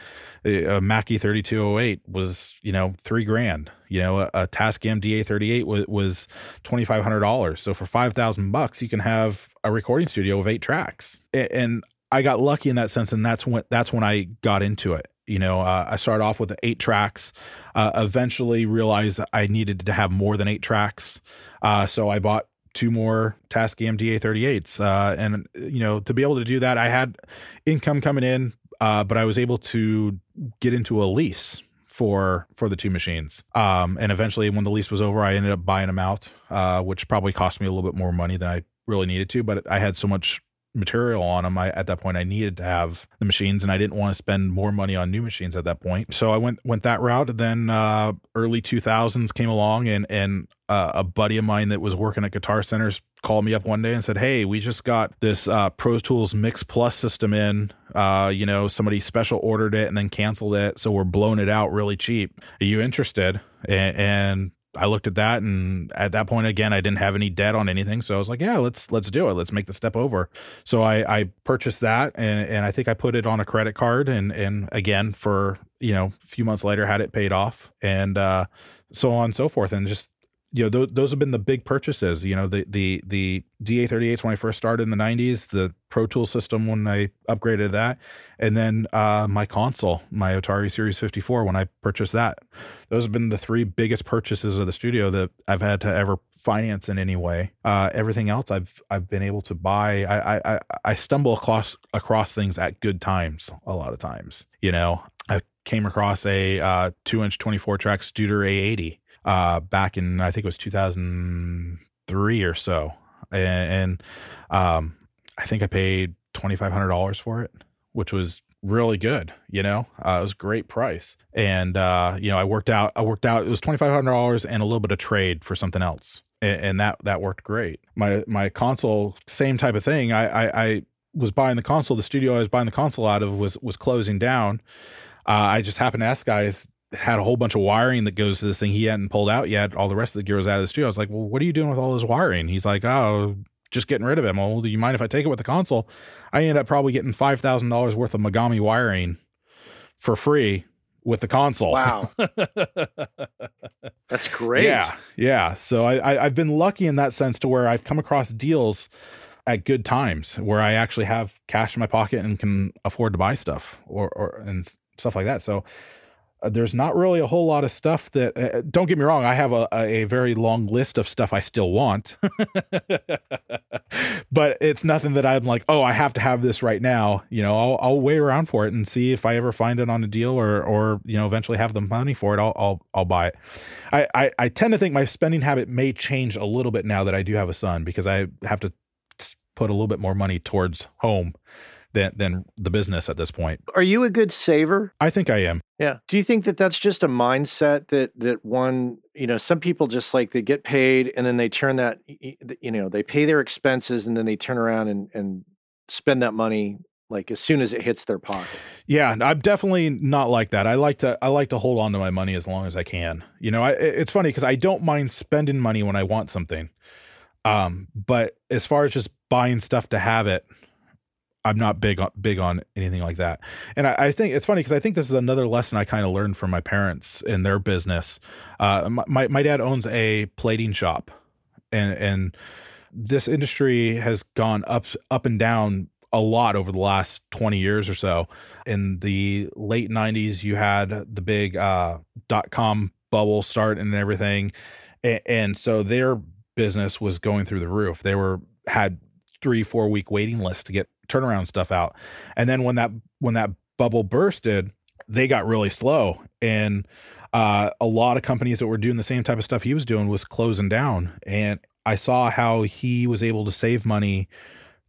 a Mackie thirty two oh eight was you know three grand. You know, a, a Tascam DA thirty eight was was twenty five hundred dollars. So for five thousand bucks, you can have a recording studio of eight tracks. And I got lucky in that sense, and that's when that's when I got into it. You know, uh, I started off with eight tracks. Uh, eventually, realized I needed to have more than eight tracks, uh, so I bought two more Tascam DA38s. Uh, and you know, to be able to do that, I had income coming in, uh, but I was able to get into a lease for for the two machines. Um, and eventually, when the lease was over, I ended up buying them out, uh, which probably cost me a little bit more money than I really needed to. But I had so much material on them. I at that point I needed to have the machines, and I didn't want to spend more money on new machines at that point. So I went went that route. Then uh, early two thousands came along, and and uh, a buddy of mine that was working at Guitar Centers called me up one day and said, "Hey, we just got this uh, Pro Tools Mix Plus system in. Uh, you know, somebody special ordered it and then canceled it, so we're blowing it out really cheap. Are you interested?" and, and I looked at that and at that point again I didn't have any debt on anything. So I was like yeah let's let's do it. Let's make the step over. So I I purchased that and and I think I put it on a credit card and and again for you know a few months later had it paid off and uh so on and so forth and just you know, th- those have been the big purchases. You know, the the the DA38s when I first started in the 90s, the Pro Tool system when I upgraded that, and then uh, my console, my Otari Series 54 when I purchased that. Those have been the three biggest purchases of the studio that I've had to ever finance in any way. Uh, everything else I've I've been able to buy. I, I I stumble across across things at good times a lot of times. You know, I came across a uh, two inch 24 track Studer A80 uh, back in I think it was 2003 or so, and, and um, I think I paid twenty five hundred dollars for it, which was really good. You know, uh, it was great price, and uh, you know I worked out. I worked out. It was twenty five hundred dollars and a little bit of trade for something else, and, and, that that worked great. My my console, same type of thing. I, I, I was buying the console. The studio I was buying the console out of was was closing down. Uh, I just happened to ask guys, had a whole bunch of wiring that goes to this thing he hadn't pulled out yet. All the rest of the gear was out of the studio. I was like, well, what are you doing with all this wiring? He's like, oh, just getting rid of it. Well, do you mind if I take it with the console? I ended up probably getting five thousand dollars worth of Mogami wiring for free with the console. Wow, *laughs* that's great. Yeah, yeah. So I, I I've been lucky in that sense to where I've come across deals at good times where I actually have cash in my pocket and can afford to buy stuff or or and stuff like that. So uh, there's not really a whole lot of stuff that uh, don't get me wrong i have a, a very long list of stuff i still want. *laughs* But it's nothing that i'm like oh i have to have this right now. You know I'll, I'll wait around for it and see if i ever find it on a deal or or you know eventually have the money for it i'll i'll, I'll buy it. I, I i tend to think my spending habit may change a little bit now that i do have a son because i have to put a little bit more money towards home than than the business at this point. Are you a good saver? I think I am. Yeah. Do you think that that's just a mindset that that one, you know, some people just like they get paid and then they turn that you know, they pay their expenses and then they turn around and and spend that money like as soon as it hits their pocket. Yeah, I'm definitely not like that. I like to I like to hold on to my money as long as I can. You know, I, it's funny because I don't mind spending money when I want something. Um, but as far as just buying stuff to have it, I'm not big on big on anything like that. And I, I think it's funny because I think this is another lesson I kind of learned from my parents in their business. Uh, my my dad owns a plating shop, and and this industry has gone up up and down a lot over the last 20 years or so. In the late 90s, you had the big uh, dot com bubble start and everything, and, and so their business was going through the roof. They were had three four week waiting list to get turnaround stuff out. And then when that when that bubble bursted, they got really slow and uh, a lot of companies that were doing the same type of stuff he was doing was closing down and i saw how he was able to save money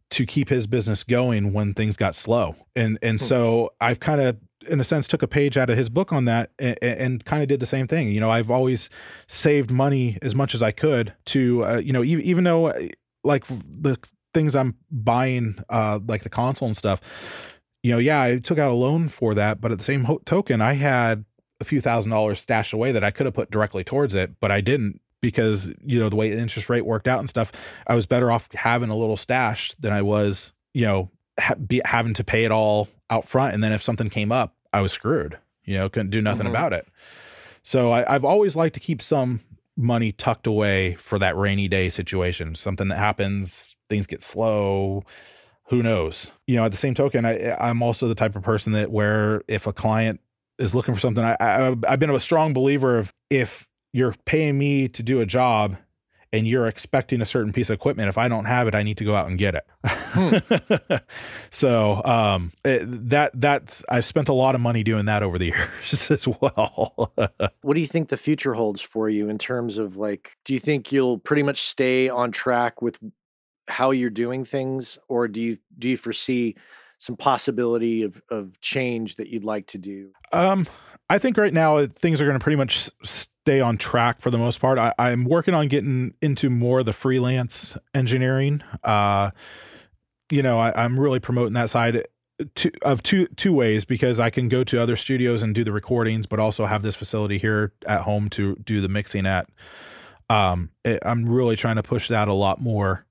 to keep his business going when things got slow and and hmm. so i've kind of in a sense took a page out of his book on that and, and kind of did the same thing you know i've always saved money as much as i could to uh, you know even, even though uh, like the things I'm buying, uh, like the console and stuff, you know, yeah, I took out a loan for that, but at the same ho- token, I had a few thousand dollars stashed away that I could have put directly towards it, but I didn't because you know the way the interest rate worked out and stuff. I was better off having a little stash than I was, you know, ha- be, having to pay it all out front, and then if something came up, I was screwed. You know, couldn't do nothing Mhm. about it. So I, I've always liked to keep some money tucked away for that rainy day situation. Something that happens, things get slow. Who knows? You know, at the same token, I, I'm also the type of person that where if a client is looking for something, I, I I've been a strong believer of if you're paying me to do a job and you're expecting a certain piece of equipment, if I don't have it, I need to go out and get it. *laughs* so um, it, that that's I've spent a lot of money doing that over the *laughs* years as well. *laughs* What do you think the future holds for you in terms of like, do you think you'll pretty much stay on track with how you're doing things, or do you do you foresee some possibility of of change that you'd like to do? Um, I think right now uh, things are going to pretty much stay on track for the most part. I, I'm working on getting into more of the freelance engineering. Uh, you know, I, I'm really promoting that side two, of two two ways because I can go to other studios and do the recordings, but also have this facility here at home to do the mixing at. Um, it, I'm really trying to push that a lot more.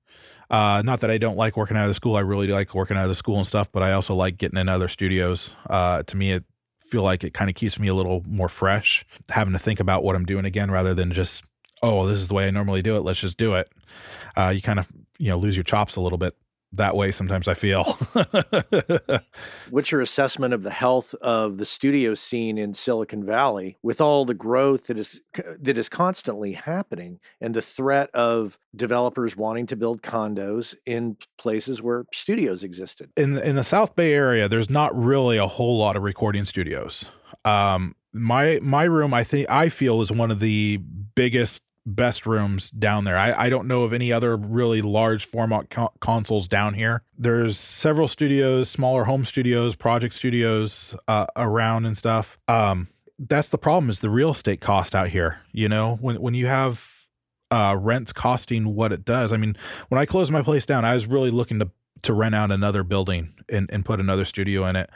Uh, not that I don't like working out of the school. I really like working out of the school and stuff, but I also like getting in other studios. Uh, to me, it feel like it kind of keeps me a little more fresh, having to think about what I'm doing again rather than just, oh, this is the way I normally do it. Let's just do it. Uh, you kind of, you know, lose your chops a little bit that way. Sometimes I feel. *laughs* What's your assessment of the health of the studio scene in Silicon Valley with all the growth that is that is constantly happening and the threat of developers wanting to build condos in places where studios existed? in in the South Bay area, there's not really a whole lot of recording studios. Um, my my room, I think I feel is one of the biggest best rooms down there. I, I don't know of any other really large format co- consoles down here. There's several studios, smaller home studios, project studios uh, around and stuff. Um, that's the problem is the real estate cost out here. You know, when when you have uh, rents costing what it does. I mean, when I closed my place down, I was really looking to to rent out another building and, and put another studio in it.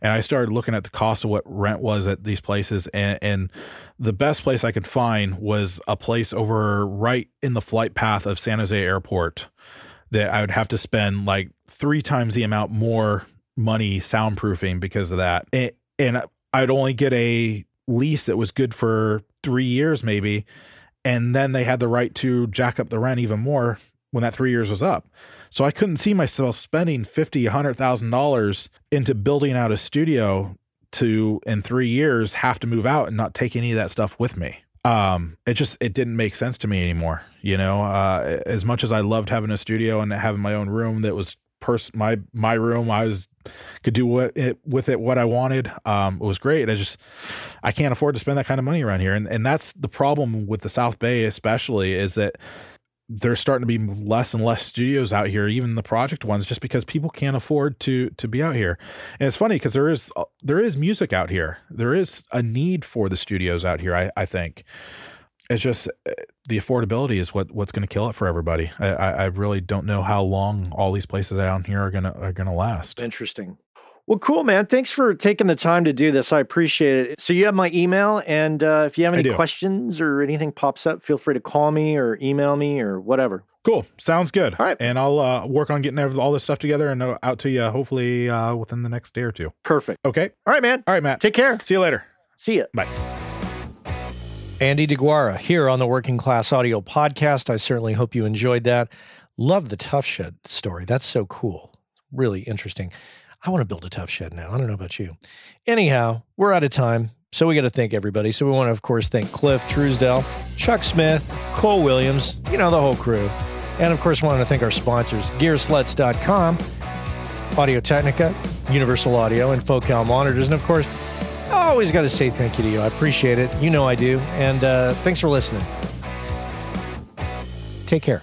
And I started looking at the cost of what rent was at these places. And, and the best place I could find was a place over right in the flight path of San Jose Airport that I would have to spend like three times the amount more money soundproofing because of that. And, and I'd only get a lease that was good for three years, maybe. And then they had the right to jack up the rent even more when that three years was up. So I couldn't see myself spending fifty, hundred thousand dollars into building out a studio to in three years have to move out and not take any of that stuff with me. Um, it just it didn't make sense to me anymore. You know, uh, as much as I loved having a studio and having my own room that was pers- my my room, I was could do what it with it what I wanted. Um, it was great. I just I can't afford to spend that kind of money around here, and and that's the problem with the South Bay, especially, is that there's starting to be less and less studios out here, even the project ones, just because people can't afford to to be out here. And it's funny because there is uh, there is music out here. There is a need for the studios out here. I, I think it's just uh, the affordability is what what's going to kill it for everybody. I, I really don't know how long all these places down here are gonna are gonna last. Interesting. Well, cool, man. Thanks for taking the time to do this. I appreciate it. So you have my email, and uh, if you have any questions or anything pops up, feel free to call me or email me or whatever. Cool, sounds good. All right. and I'll uh, work on getting all this stuff together and uh, out to you hopefully uh, within the next day or two. Perfect. Okay. All right, man. All right, Matt. Take care. See you later. See ya. Bye. Andy DeGuara here on the Working Class Audio Podcast. I certainly hope you enjoyed that. Love the Tuff Shed story. That's so cool. Really interesting. I want to build a Tuff Shed now. I don't know about you. Anyhow, we're out of time. So we got to thank everybody. So we want to, of course, thank Cliff Truesdell, Chuck Smith, Cole Williams, you know, the whole crew. And of course, want to thank our sponsors, gearslutz.com, Audio Technica, Universal Audio, and Focal Monitors. And of course, I always got to say thank you to you. I appreciate it. You know I do. And uh, thanks for listening. Take care.